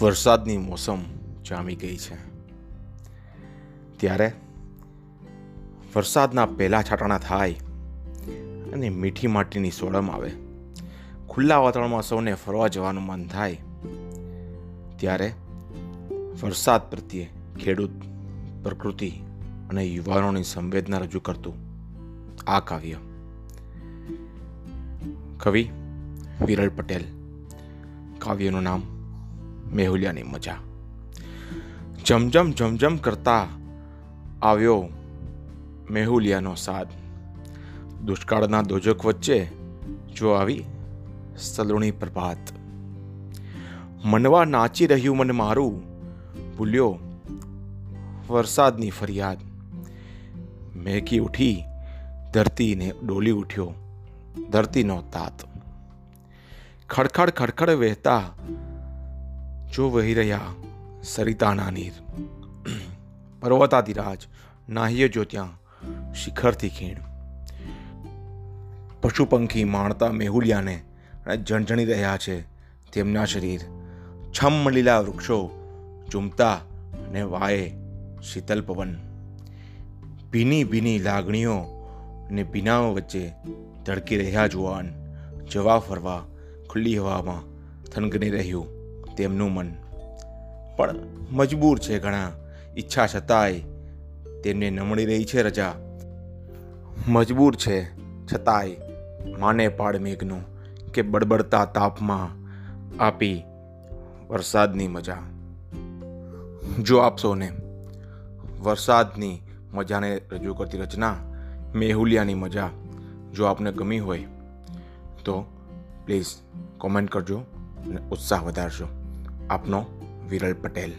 વરસાદની મોસમ જામી ગઈ છે. ત્યારે વરસાદના પહેલાં છાંટાણા થાય અને મીઠી માટીની સોડમ આવે. ખુલ્લા વાતાવરણમાં સૌને ફરવા જવાનું મન થાય. ત્યારે વરસાદ પ્રત્યે ખેડૂત, પ્રકૃતિ અને યુવાનોની સંવેદના રજૂ કરતું આ કાવ્ય. કવિ વિરલ પટેલ. કાવ્યનું નામ મેહુલિયાની મજા. જમજમ જમજમ કરતા આવ્યો મેહુલિયાનો સાદ. દુષ્કાળના દોજક વચ્ચે જો આવી સલુણી પ્રભાત. મનવા નાચી રહ્યું મને મારું, ભૂલ્યો વરસાદની ફરિયાદ. મેકી ઉઠી, ધરતીને ડોલી ઉઠ્યો, ધરતીનો તાત. ખડખડ ખડખડ વહેતા જો વહી રહ્યા સરિતાના નીર પર્વતાધિરાજ નાહ્ય જો ત્યાં શિખરથી ખીણ પશુ પંખી માણતા મેહુલિયાને ઝણઝણી રહ્યા છે તેમના શરીર છમ લીલા વૃક્ષો ચૂમતા ને વાએ શીતલ પવન ભીની ભીની લાગણીઓ ને ભીનાઓ વચ્ચે ધડકી રહ્યા જુવાન જવા ફરવા ખુલ્લી હવામાં થનગની રહ્યું તેમનું મન. પણ મજબૂર છે ઘણા. ઈચ્છા છતાંય તેમને નમળી રહી છે રજા. મજબૂર છે છતાંય માને પાડ મેઘનું કે બળબડતા તાપમાં આપી વરસાદની મજા. જો આપ સૌને વરસાદની મજાને રજૂ કરતી રચના, મેહુલિયાની મજા જો આપને ગમી હોય, તો પ્લીઝ કોમેન્ટ કરજો અને ઉત્સાહ વધારજો. આપનો વિરલ પટેલ.